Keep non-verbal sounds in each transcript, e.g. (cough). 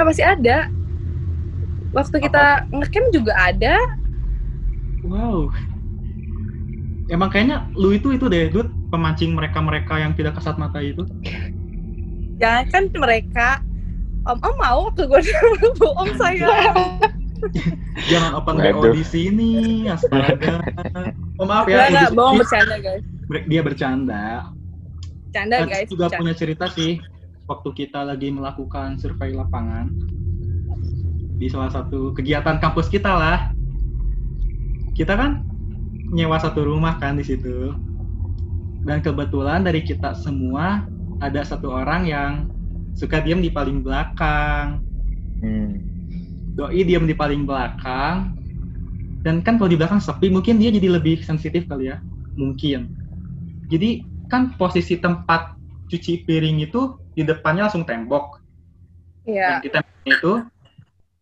Kan masih ada. Waktu kita ngecamp juga ada. Wow. Emang kayaknya lu itu itu deh, Dut, pemancing mereka-mereka yang tidak kasat mata itu. Ya kan mereka Om Om mau waktu gue bohong (laughs) saya. Jangan open BO di sini, astaga. Oh maaf ya, enggak, ini- bohong bercanda guys. dia bercanda. Bercanda guys. juga bercanda. punya cerita sih waktu kita lagi melakukan survei lapangan di salah satu kegiatan kampus kita lah. Kita kan nyewa satu rumah kan di situ. Dan kebetulan dari kita semua ada satu orang yang suka diam di paling belakang. Hmm. Doi diam di paling belakang. Dan kan kalau di belakang sepi, mungkin dia jadi lebih sensitif kali ya. Mungkin. Jadi kan posisi tempat cuci piring itu di depannya langsung tembok. Iya. Dan di tembok itu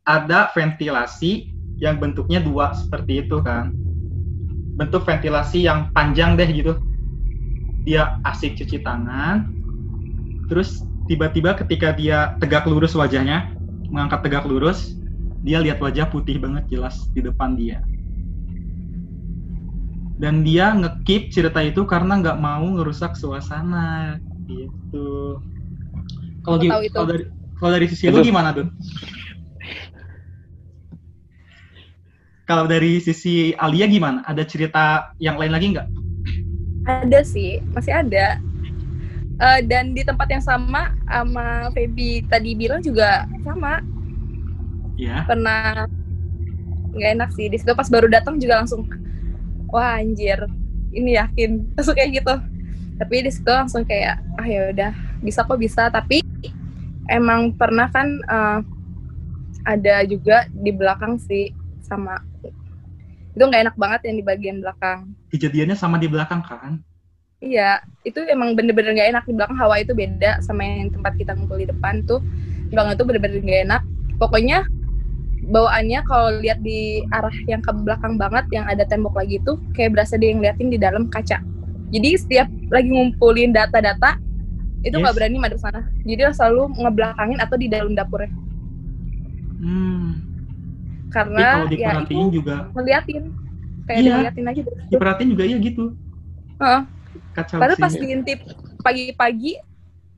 ada ventilasi yang bentuknya dua seperti itu kan. Bentuk ventilasi yang panjang deh gitu. Dia asik cuci tangan. Terus tiba-tiba ketika dia tegak lurus wajahnya, mengangkat tegak lurus, dia lihat wajah putih banget jelas di depan dia. Dan dia ngekip cerita itu karena nggak mau ngerusak suasana gitu. Kalau Aku gi- tahu itu. kalau dari kalau dari sisi lu Itu- gimana, Dun? Kalau dari sisi Alia gimana? Ada cerita yang lain lagi nggak? Ada sih, masih ada. Eh, dan di tempat yang sama sama Feby tadi bilang juga sama. Ya. Pernah nggak enak sih. Di situ pas baru datang juga langsung wah anjir. Ini yakin. Langsung kayak gitu. Tapi di situ langsung kayak ah ya udah bisa kok bisa tapi emang pernah kan eh, ada juga di belakang sih sama itu nggak enak banget yang di bagian belakang Kejadiannya sama di belakang kan? Iya, itu emang bener-bener gak enak di belakang hawa itu beda sama yang tempat kita ngumpul di depan tuh. Di belakang itu bener-bener gak enak. Pokoknya bawaannya kalau lihat di arah yang ke belakang banget yang ada tembok lagi tuh kayak berasa dia yang liatin di dalam kaca. Jadi setiap lagi ngumpulin data-data itu nggak Yes. berani madep sana. Jadi selalu ngebelakangin atau di dalam dapurnya. Hmm. Tapi Karena kalau ya itu juga, ngeliatin. Kayak Iya. ngeliatin aja. situ. diperhatiin juga iya gitu. Heeh. Kacau Padahal pas diintip pagi-pagi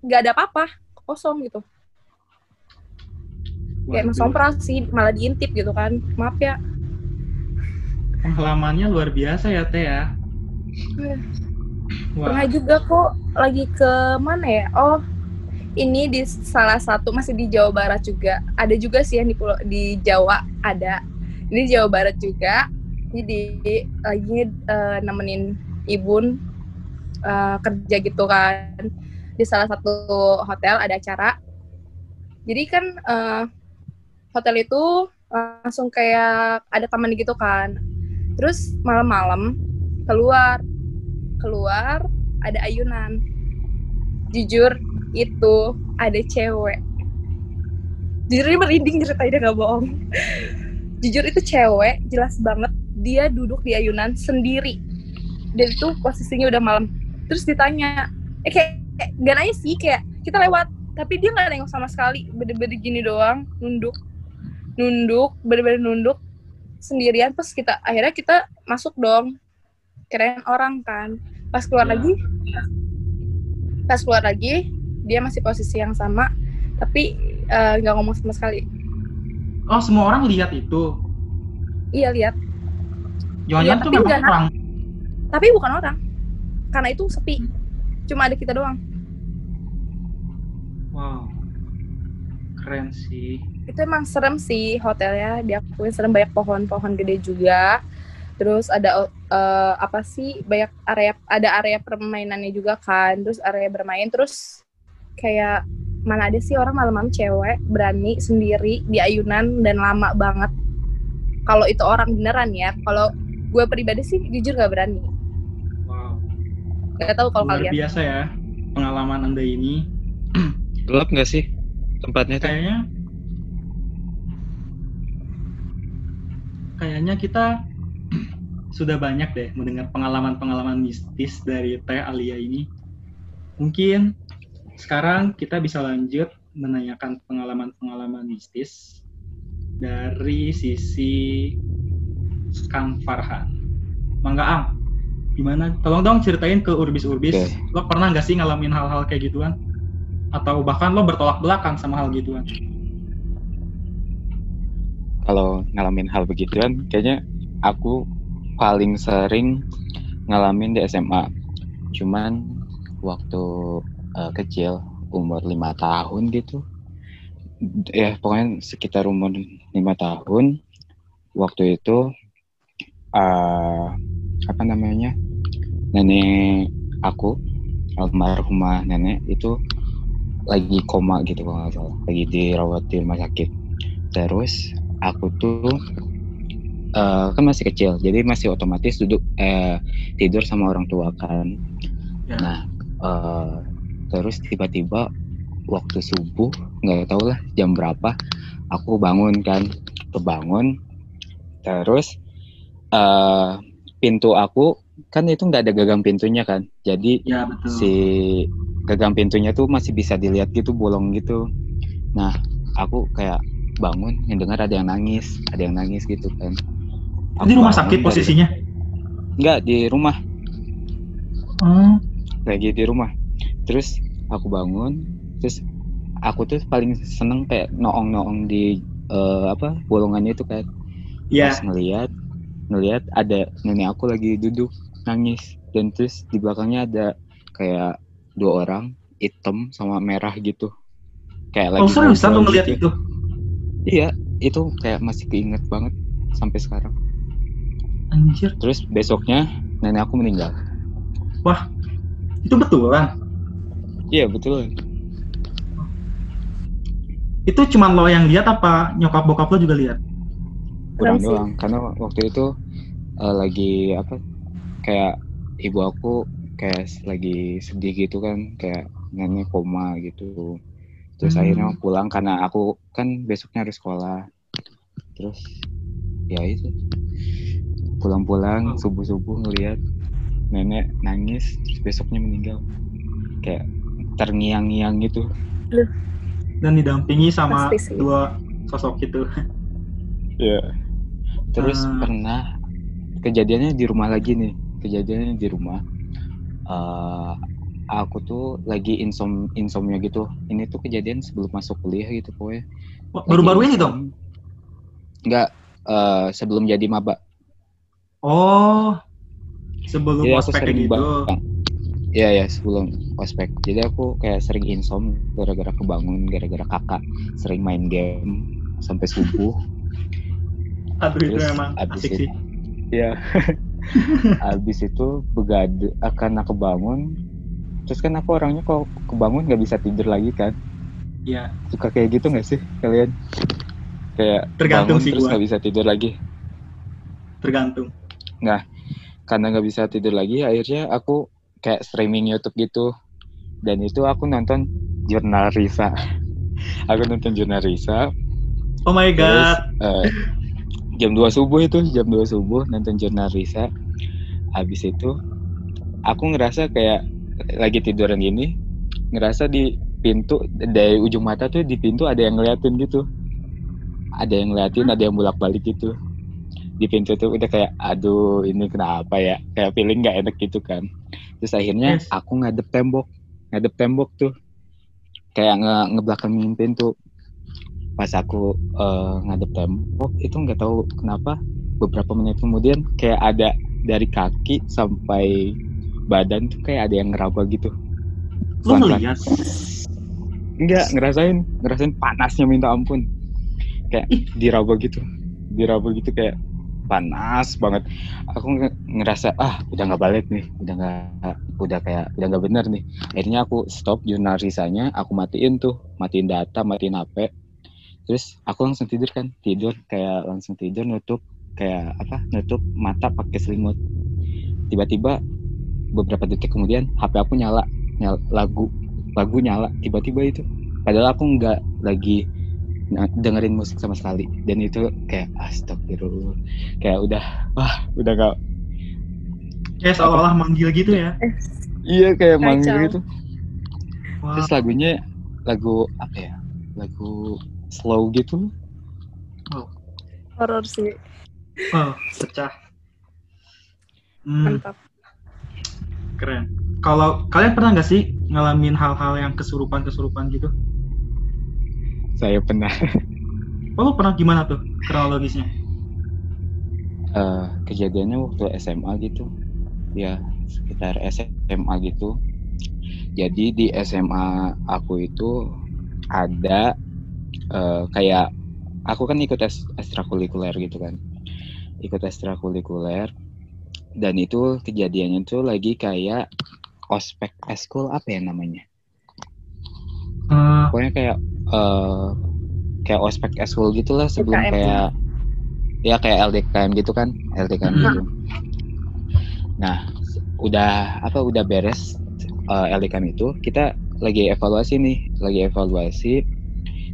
nggak ada apa-apa, kosong gitu. Kayak Waduh. sompral sih, malah diintip gitu kan. Maaf ya. Pengalamannya luar biasa ya Teh ya. Wah, Pernah juga kok lagi ke mana ya? Oh, ini di salah satu masih di Jawa Barat juga. Ada juga sih yang di pulau di Jawa ada. Ini Jawa Barat juga. Jadi lagi eh, nemenin ibun eh, kerja gitu kan di salah satu hotel ada acara. Jadi kan eh, hotel itu langsung kayak ada taman gitu kan. Terus malam-malam keluar keluar ada ayunan. Jujur itu ada cewek. Jujur ini merinding ceritanya gak bohong. Jujur itu cewek, jelas banget dia duduk di ayunan sendiri. Dan itu posisinya udah malam. Terus ditanya, eh kayak, kayak gak nanya sih, kayak kita lewat. Tapi dia gak nengok sama sekali, bener-bener gini doang, nunduk. Nunduk, bener-bener nunduk sendirian. Terus kita, akhirnya kita masuk dong. Kirain orang kan. Pas keluar Iya. lagi, pas keluar lagi, dia masih posisi yang sama, tapi eh, nggak ngomong sama sekali. oh semua orang lihat itu. Iya lihat, Jangan-jangan Iya, tuh tapi memang orang. tapi bukan orang, karena itu sepi, cuma ada kita doang. Wow. Keren sih. Itu emang serem sih hotelnya, diakuin serem banyak pohon-pohon gede juga. Terus ada eh, apa sih banyak area ada area permainannya juga kan, terus area bermain terus kayak mana ada sih orang malam-malam cewek berani sendiri di ayunan dan lama banget. Kalau itu orang beneran ya, kalau gue pribadi sih jujur gak berani. Wow. Gak tahu kalau Luar kalian. biasa ya pengalaman anda ini. (clears throat) Gelap nggak sih tempatnya tuh? Kayaknya kayaknya kita sudah banyak deh mendengar pengalaman-pengalaman mistis dari Teh Alia ini. Mungkin sekarang kita bisa lanjut menanyakan pengalaman-pengalaman mistis dari sisi Kang Farhan. Mangga Ang, gimana? Tolong dong ceritain ke Urbis-Urbis, Oke. lo pernah nggak sih ngalamin hal-hal kayak gituan? Atau bahkan lo bertolak belakang sama hal gituan? Kalau ngalamin hal begituan, kayaknya aku paling sering ngalamin di SMA. Cuman waktu eh, kecil, umur lima tahun gitu, ya pokoknya sekitar umur lima tahun, waktu itu eh apa namanya nenek aku almarhumah nenek itu lagi koma gitu kalau nggak salah. Lagi dirawat di rumah sakit. Terus aku tuh eh, kan masih kecil jadi masih otomatis duduk eh, tidur sama orang tua kan Ya. nah eh, terus tiba-tiba waktu subuh nggak tahu lah jam berapa aku bangun kan kebangun terus eh pintu aku kan itu nggak ada gagang pintunya kan jadi Ya betul. si gagang pintunya tuh masih bisa dilihat gitu bolong gitu nah aku kayak bangun yang dengar ada yang nangis ada yang nangis gitu kan Di rumah sakit dari- posisinya? enggak di rumah Hmm. lagi di rumah terus aku bangun terus aku tuh paling seneng kayak noong-noong di eh, apa bolongannya itu kayak Ya. pas ngelihat ngelihat ada nenek aku lagi duduk nangis dan terus di belakangnya ada kayak dua orang hitam sama merah gitu kayak Oh lagi ngobrol ngeliat gitu. itu? iya itu kayak masih keinget banget sampai sekarang Anjir. terus besoknya nenek aku meninggal Itu betulan. iya betul Itu cuma lo yang lihat apa nyokap bokap lo juga lihat? kurang doang karena waktu itu eh, lagi apa kayak ibu aku kayak lagi sedih gitu kan kayak nenek koma gitu terus Hmm. akhirnya pulang karena aku kan besoknya harus sekolah terus ya itu pulang-pulang Oh. subuh-subuh ngeliat nenek nangis terus besoknya meninggal. Kayak terngiang-ngiang gitu. Dan didampingi sama dua sosok itu. ya terus Hmm. pernah kejadiannya di rumah lagi nih. Kejadiannya di rumah. Eh, aku tuh lagi insom insomnia gitu. Ini tuh kejadian sebelum masuk kuliah gitu pokoknya. Wah, Baru-baru ini dong? enggak eh, sebelum jadi maba Oh. Sebelum jadi ospek kayak gitu. Iya ya sebelum ospek jadi aku kayak sering insom gara-gara kebangun gara-gara kakak sering main game sampai subuh (laughs) Aduh itu emang abis asik itu- sih. Iya. (laughs) Habis itu begade akan aku bangun. Terus kan aku orangnya kok kebangun nggak bisa tidur lagi kan. Iya. Suka kayak gitu nggak sih kalian? Kayak Tergantung bangun sih terus nggak bisa tidur lagi. Tergantung. Karena nggak bisa tidur lagi, akhirnya aku kayak streaming YouTube gitu. Dan itu aku nonton jurnal Risa. (laughs) aku nonton jurnal Risa. Oh my Terus god. eh, jam 2 subuh itu jam 2 subuh nonton jurnal Risa. Habis itu aku ngerasa kayak lagi tiduran gini, ngerasa di pintu dari ujung mata tuh di pintu ada yang ngeliatin gitu. Ada yang ngeliatin, ada yang bolak-balik gitu. Di pintu tuh udah kayak aduh ini kenapa ya? Kayak feeling nggak enak gitu kan. Terus akhirnya Yes. aku ngadep tembok, ngadep tembok tuh. Kayak nge ngebelakangin pintu pas aku eh, ngadep tembok itu nggak tahu kenapa beberapa menit kemudian kayak ada dari kaki sampai badan tuh kayak ada yang ngeraba gitu Lu ngeliat? enggak ngerasain ngerasain panasnya minta ampun kayak diraba gitu diraba gitu kayak panas banget. Aku nge- ngerasa ah udah nggak balik nih udah nggak udah kayak udah nggak bener nih. Akhirnya aku stop jurnal risanya aku matiin tuh matiin data matiin hp terus aku langsung tidur kan tidur kayak langsung tidur nutup kayak apa nutup mata pakai selimut. Tiba-tiba beberapa detik kemudian hp aku nyala, nyala lagu lagu nyala tiba-tiba itu. Padahal aku nggak lagi dengerin musik sama sekali dan itu kayak astagfirullah kayak udah wah udah gak Kayak seolah-olah manggil gitu ya. iya kayak Kacau. manggil gitu Wah. terus lagunya lagu apa ya lagu slow gitu Horor sih, Oh, pecah. Hmm, mantap. keren. Kalau kalian pernah nggak sih ngalamin hal-hal yang kesurupan-kesurupan gitu? Saya pernah. (laughs) Oh, pernah gimana tuh kronologisnya? eh, kejadiannya waktu SMA gitu. Ya sekitar SMA gitu. Jadi di SMA aku itu ada eh, kayak aku kan ikut ekstrakurikuler gitu kan. Ikut ekstrakurikuler dan itu kejadiannya tuh lagi kayak ospek eskul apa ya namanya? Eh, pokoknya kayak eh kayak ospek eskul gitulah sebelum LDKM. kayak ya kayak LDKM gitu kan LDKM Hmm. gitu nah udah apa udah beres eh, LDKM itu kita lagi evaluasi nih lagi evaluasi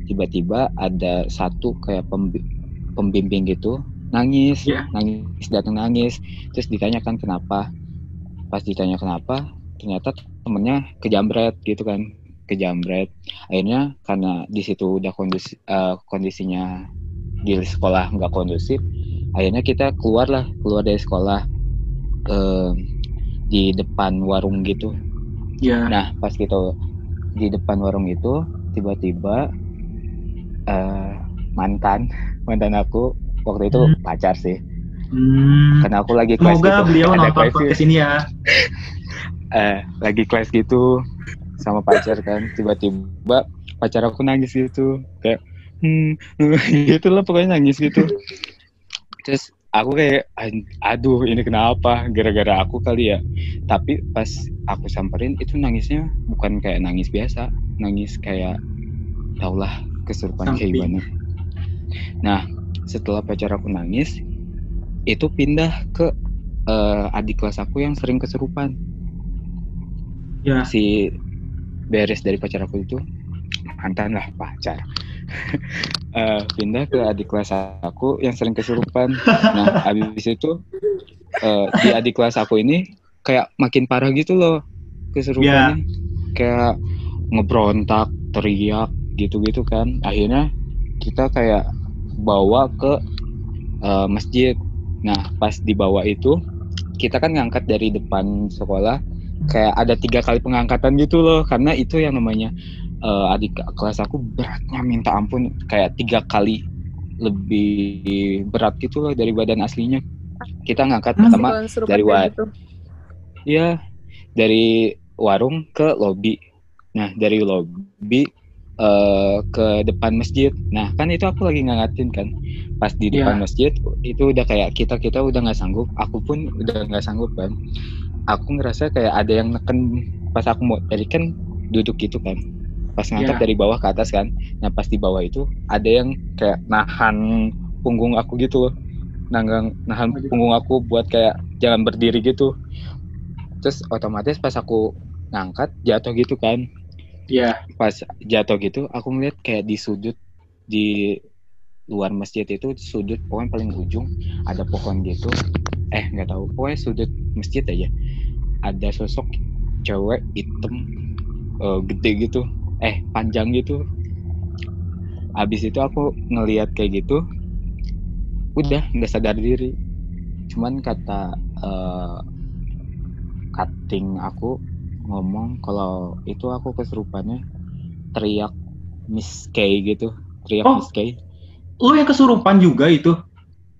tiba-tiba ada satu kayak pembi- pembimbing gitu nangis Iya. nangis datang nangis terus ditanyakan kenapa pas ditanya kenapa ternyata temennya kejamret gitu kan kejamret akhirnya karena di situ udah kondisi eh, kondisinya di sekolah nggak kondusif akhirnya kita keluar lah keluar dari sekolah eh, di depan warung gitu ya. nah pas gitu di depan warung itu tiba-tiba eh, mantan (laughs) mantan aku waktu itu Hmm. pacar sih Hmm, karena aku lagi kelas semoga gitu. beliau (laughs) Ada nonton kelas gitu. podcast ini ya. (laughs) eh lagi kelas gitu sama pacar kan. Tiba-tiba pacar aku nangis gitu. Kayak hmm (laughs) gitu lah pokoknya nangis gitu. Terus aku kayak "An- aduh ini kenapa? Gara-gara aku kali ya. Tapi pas aku samperin itu nangisnya bukan kayak nangis biasa. Nangis kayak taulah kesurupan kayak gimana? Nah setelah pacar aku nangis itu pindah ke eh, adik kelas aku yang sering kesurupan. Ya. si beres dari pacar aku itu mantan lah pacar. (laughs) Eh, pindah ke adik kelas aku yang sering kesurupan. Nah (laughs) habis itu eh, di adik kelas aku ini kayak makin parah gitu loh kesurupannya kayak ngebrontak teriak gitu-gitu kan. Akhirnya kita kayak bawa ke eh, masjid. Nah pas dibawa itu kita kan ngangkat dari depan sekolah kayak ada tiga kali pengangkatan gitu loh. Karena itu yang namanya eh, adik kelas aku beratnya minta ampun kayak tiga kali lebih berat gitu loh dari badan aslinya. Kita ngangkat pertama dari kayak wa- gitu. ya dari warung ke lobi. Nah dari lobi eh, ke depan masjid. Nah kan itu aku lagi ngangatin kan. Pas di depan Ya. masjid itu udah kayak kita kita udah nggak sanggup. Aku pun udah nggak sanggup kan aku ngerasa kayak ada yang neken pas aku mau tadi kan duduk gitu kan pas ngangkat Ya. dari bawah ke atas kan nah pas di bawah itu ada yang kayak nahan punggung aku gitu loh nahan nahan Oh, gitu. punggung aku buat kayak jangan berdiri gitu terus otomatis pas aku ngangkat jatuh gitu kan Ya. pas jatuh gitu aku ngeliat kayak di sudut di luar masjid itu sudut pokoknya paling ujung ada pohon gitu eh nggak tahu. Pokoknya sudut masjid aja. Ada sosok cewek hitam eh, gede gitu. Eh panjang gitu. Habis itu aku ngeliat kayak gitu udah nggak sadar diri. Cuman kata eh, cutting aku ngomong kalau itu aku kesurupannya teriak Miss K gitu. Teriak Oh. Miss K. Lu yang kesurupan juga itu?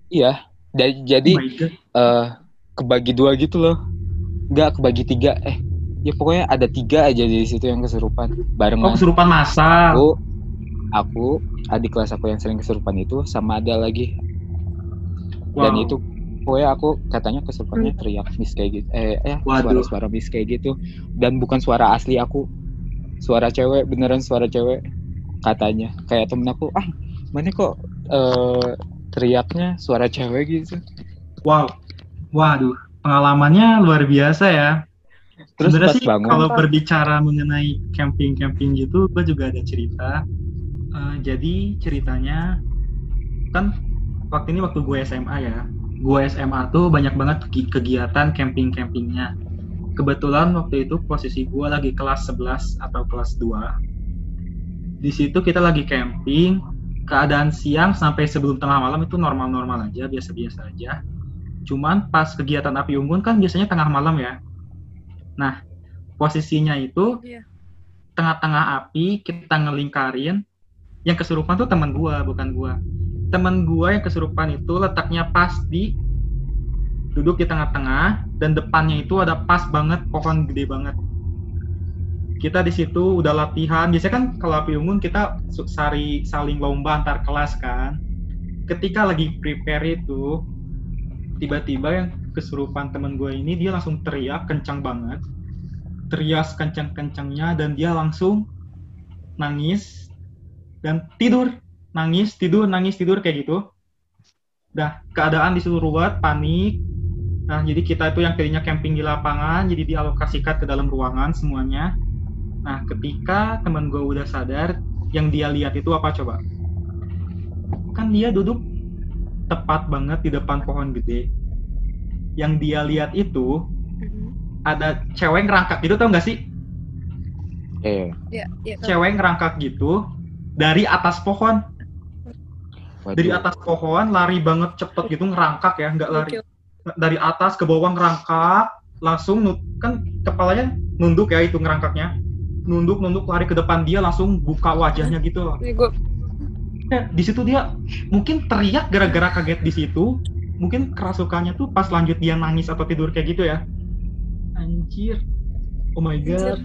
iya dan jadi oh eh kebagi dua gitu loh. Nggak kebagi tiga. Eh ya pokoknya ada tiga aja di situ yang kesurupan. Oh, barengan kesurupan masal. aku aku adik kelas aku yang sering kesurupan itu sama ada lagi. Dan Wow. itu pokoknya aku katanya kesurupannya teriak miss kayak gitu. Eh ya Waduh. suara-suara miss kayak gitu. Dan bukan suara asli aku. Suara cewek beneran suara cewek katanya. Kayak temen aku ah mana kok eh teriaknya suara cewek gitu Wow. Waduh, pengalamannya luar biasa ya. terus Sebenarnya pas sih bangun kalau berbicara mengenai camping-camping gitu, gue juga ada cerita. Eh, jadi ceritanya kan waktu ini waktu gue SMA ya, gue SMA tuh banyak banget kegi- kegiatan camping-campingnya. Kebetulan waktu itu posisi gue lagi kelas 11 atau kelas 2. di situ kita lagi camping keadaan siang sampai sebelum tengah malam itu normal-normal aja biasa-biasa aja. Cuman pas kegiatan api unggun kan biasanya tengah malam ya. Nah posisinya itu Iya. tengah-tengah api kita ngelingkarin. Yang kesurupan tuh teman gua bukan gua. Teman gua yang kesurupan itu letaknya pas di duduk di tengah-tengah dan depannya itu ada pas banget pohon gede banget kita di situ udah latihan. Biasanya kan kalau api unggun kita sari saling lomba antar kelas kan. Ketika lagi prepare itu tiba-tiba yang kesurupan temen gue ini dia langsung teriak kencang banget. Teriak kencang-kencangnya dan dia langsung nangis dan tidur. Nangis tidur nangis tidur kayak gitu. Dah keadaan di seluruh ruwet panik. Nah jadi kita itu yang tadinya camping di lapangan jadi dialokasikan ke dalam ruangan semuanya nah ketika temen gue udah sadar yang dia lihat itu apa coba kan dia duduk tepat banget di depan pohon gede yang dia lihat itu Mhm. ada cewek ngerangkak gitu tau gak sih Eh, Iya, iya. tahu. cewek ngerangkak gitu dari atas pohon waduh. dari atas pohon lari banget cepet gitu ngerangkak ya nggak lari dari atas ke bawah ngerangkak langsung kan kepalanya nunduk ya itu ngerangkaknya nunduk nunduk lari ke depan dia langsung buka wajahnya gitu loh. Eh, di situ dia mungkin teriak gara-gara kaget di situ. Mungkin kerasukannya tuh pas lanjut dia nangis atau tidur kayak gitu ya. Anjir. Oh my god.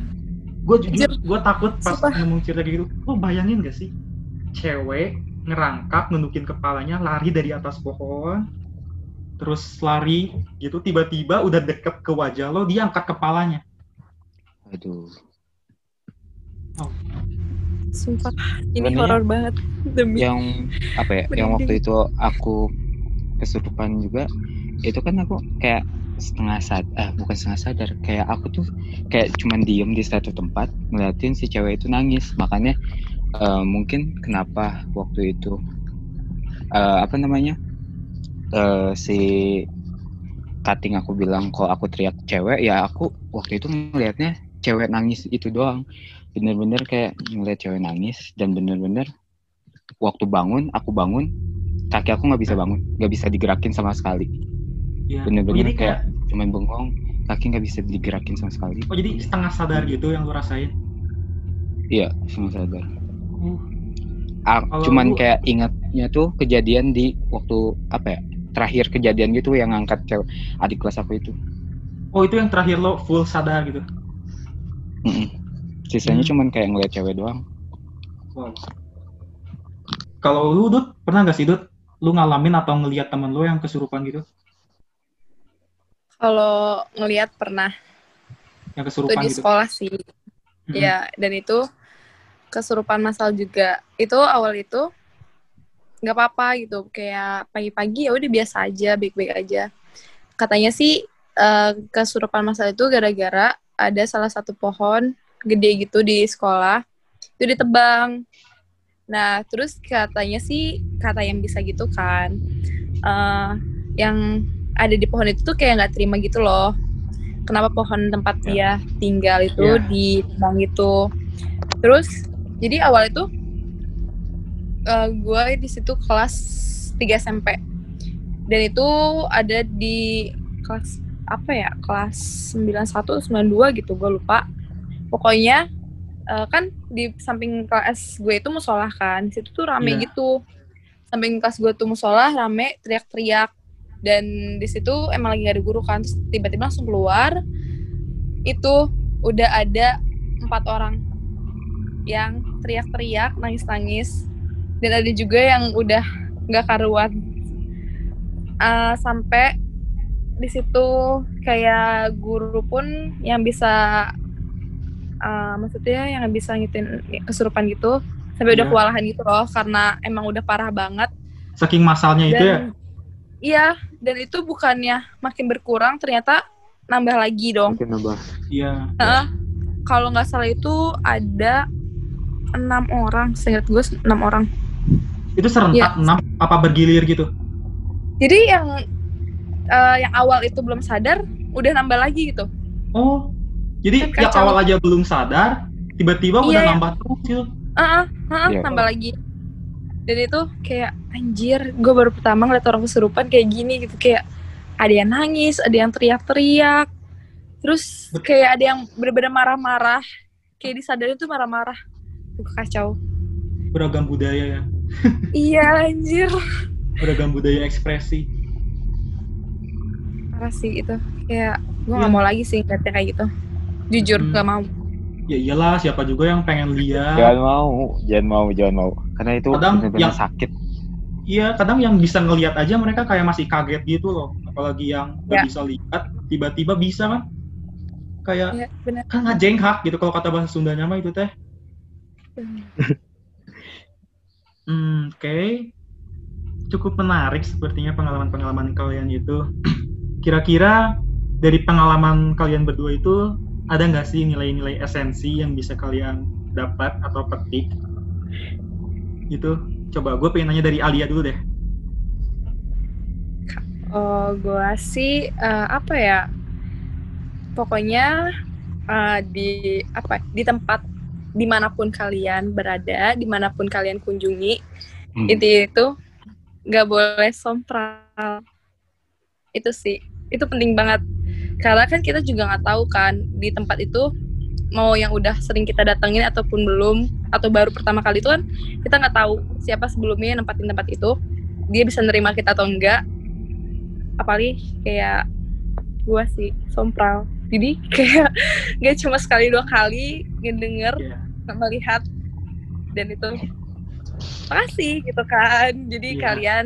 Gue jujur gue takut pas Sumpah. ngomong cerita kayak gitu. Lo bayangin gak sih? Cewek ngerangkak nundukin kepalanya lari dari atas pohon terus lari gitu. Tiba-tiba udah deket ke wajah lo dia angkat kepalanya. Aduh. Sumpah ini Sebenarnya- horor banget demi Yang apa ya? Yang waktu itu aku kesurupan juga, itu kan aku kayak setengah sad, eh bukan setengah sadar, kayak aku tuh kayak cuman diem di satu tempat ngeliatin si cewek itu nangis. Makanya eh, mungkin kenapa waktu itu eh, apa namanya eh, si cutting aku bilang kalau aku teriak cewek ya aku waktu itu ngelihatnya cewek nangis itu doang bener-bener kayak ngeliat cewek nangis dan bener-bener waktu bangun aku bangun kaki aku nggak bisa bangun nggak bisa digerakin sama sekali. Ya. bener-bener jadi kayak kayak cuman bengong kaki nggak bisa digerakin sama sekali. Oh jadi setengah sadar gitu yang lo rasain? Iya sama sadar. Uh, Ah, cuman lu- kayak ingatnya tuh kejadian di waktu apa ya terakhir kejadian gitu yang ngangkat cewek adik kelas aku itu. Oh itu yang terakhir lo full sadar gitu? Mm-mm. Sisanya Hmm. cuman kayak ngeliat cewek doang Wow. Kalau lu Dut, pernah nggak sih Dut, lu ngalamin atau ngelihat temen lu yang kesurupan gitu? kalau ngelihat pernah Yang itu kesurupan di gitu? sekolah sih Mm-mm. ya dan itu kesurupan masal juga itu awal itu nggak apa-apa gitu kayak pagi-pagi ya udah biasa aja baik-baik aja katanya sih eh, kesurupan masal itu gara-gara ada salah satu pohon gede gitu di sekolah itu ditebang. Nah terus katanya sih kata yang bisa gitu kan eh, yang ada di pohon itu tuh kayak nggak terima gitu loh. Kenapa pohon tempat dia tinggal itu Ya. ditebang gitu? Terus jadi awal itu eh, gue di situ kelas 3 SMP dan itu ada di kelas apa ya kelas 91 92 gitu gue lupa pokoknya eh, kan di samping kelas gue itu musola kan situ tuh rame Iya. gitu. Samping kelas gue tuh musola rame teriak-teriak. Dan di situ emang lagi gak ada guru kan terus tiba-tiba langsung keluar. Itu udah ada empat orang yang teriak-teriak nangis-nangis. Dan ada juga yang udah nggak karuan. Eh, sampai di situ kayak guru pun yang bisa eh, maksudnya yang bisa ngitin kesurupan gitu sampai udah Iya. kewalahan gitu loh karena emang udah parah banget Saking masalnya itu ya? dan iya dan itu bukannya makin berkurang ternyata nambah lagi dong mungkin nambah Iya. Heeh. kalau nggak salah itu ada enam orang seingat gue enam orang Itu serentak Iya. enam apa bergilir gitu? jadi yang eh, yang awal itu belum sadar udah nambah lagi gitu Oh, jadi yang kacau. awal aja belum sadar, tiba-tiba Iya, udah iya. nambah terus gitu. ah ah, ah, Iya. tambah lagi dan itu kayak anjir gue baru pertama ngeliat orang kesurupan kayak gini gitu kayak ada yang nangis ada yang teriak-teriak terus kayak ada yang bener-bener marah-marah kayak disadarin tuh marah-marah tuh kacau Beragam budaya ya. (laughs) iya anjir Beragam budaya ekspresi. parah sih itu kayak gue Iya. gak mau lagi sih ngeliatnya kayak gitu jujur Hmm. gak mau Ya iyalah, siapa juga yang pengen lihat. Jangan mau, jangan mau, jangan mau. Karena itu Kadang benar-benar yang- sakit. Iya, kadang yang bisa ngelihat aja mereka kayak masih kaget gitu loh. Apalagi yang nggak Ya. bisa lihat, tiba-tiba bisa kan? Kayak Iya bener kan ngajenghak gitu kalau kata bahasa Sundanya mah itu teh. (laughs) Hmm, Oke, cukup menarik sepertinya pengalaman-pengalaman kalian itu. (clears throat) Kira-kira dari pengalaman kalian berdua itu ada nggak sih nilai-nilai esensi yang bisa kalian dapat atau petik? Gitu. Coba gue pengen nanya dari Alia dulu deh. Oh, gua sih eh, apa ya? Pokoknya eh, di apa? Di tempat di mana pun kalian berada, di mana pun kalian kunjungi, Hmm. intinya itu nggak boleh sompral. Itu sih, itu penting banget. Karena kan kita juga nggak tahu kan di tempat itu mau yang udah sering kita datengin ataupun belum atau baru pertama kali itu kan kita nggak tahu siapa sebelumnya yang nempatin tempat itu dia bisa nerima kita atau enggak apalagi kayak gua sih sompral jadi (laughs) kayak nggak cuma sekali dua kali ngedenger Iya. melihat dan itu pasti gitu kan jadi Iya. kalian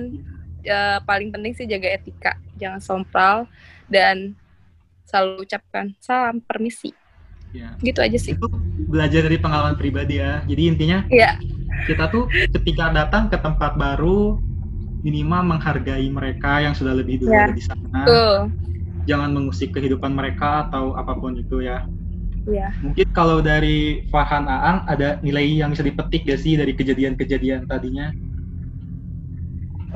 eh, paling penting sih jaga etika jangan sompral dan selalu ucapkan salam permisi Iya. gitu aja sih Itu belajar dari pengalaman pribadi ya. Jadi intinya Iya. kita tuh ketika datang ke tempat baru minimal menghargai mereka yang sudah lebih dulu Ya. di sana. tuh Jangan mengusik kehidupan mereka atau apa pun itu ya. Iya. Mungkin kalau dari Farhan Aang ada nilai yang bisa dipetik gak sih dari kejadian-kejadian tadinya?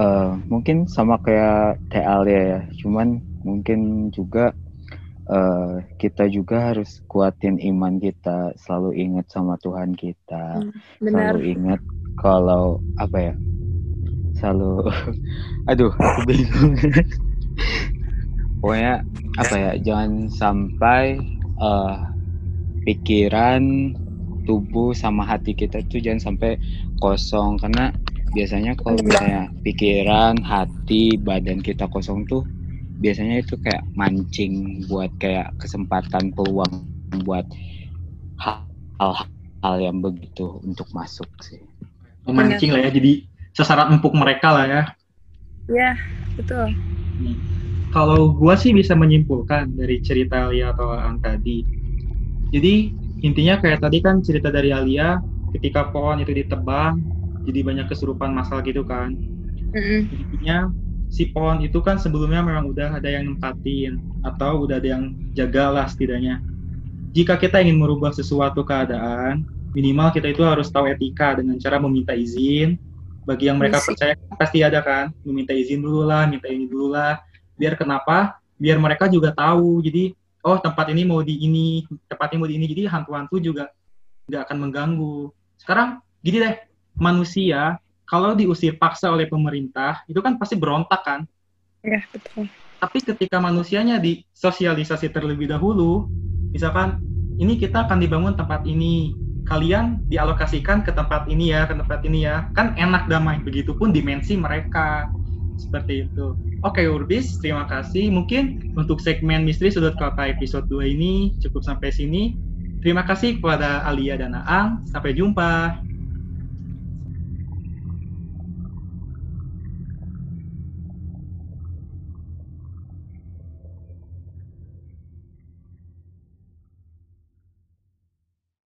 Eh, mungkin sama kayak Alia ya, cuman mungkin juga eh, kita juga harus kuatin iman kita, selalu ingat sama Tuhan kita, benar selalu ingat kalau apa ya, selalu, (laughs) aduh, aku bingung. (laughs) Pokoknya apa ya, jangan sampai eh, pikiran, tubuh sama hati kita tuh jangan sampai kosong karena biasanya kalau misalnya pikiran, hati, badan kita kosong tuh biasanya itu kayak mancing buat kayak kesempatan peluang buat hal- hal-hal yang begitu untuk masuk sih. Memancing lah ya, jadi sasaran empuk mereka lah ya. ya betul Kalau gua sih bisa menyimpulkan dari cerita Alia atau Aang tadi. Jadi intinya kayak tadi kan cerita dari Alia, ketika pohon itu ditebang, jadi banyak kesurupan masal gitu kan. Mm-mm. intinya si pohon itu kan sebelumnya memang udah ada yang nempatin atau udah ada yang jaga lah setidaknya. Jika kita ingin merubah sesuatu keadaan, minimal kita itu harus tahu etika dengan cara meminta izin. Bagi yang mereka Iya percaya pasti ada kan, meminta izin dulu lah, minta ini dulu lah. Biar kenapa? Biar mereka juga tahu. Jadi, oh tempat ini mau di ini, tempat ini mau di ini. Jadi hantu-hantu juga nggak akan mengganggu. Sekarang gini deh, manusia kalau diusir paksa oleh pemerintah itu kan pasti berontak kan? Ya betul. Tapi ketika manusianya disosialisasi terlebih dahulu misalkan ini kita akan dibangun tempat ini. Kalian dialokasikan ke tempat ini ya ke tempat ini ya. Kan enak damai begitupun dimensi mereka. Seperti itu. Oke Urbis terima kasih. Mungkin untuk segmen misteri sudut kota episode 2 ini cukup sampai sini. Terima kasih kepada Alia dan Aang. Sampai jumpa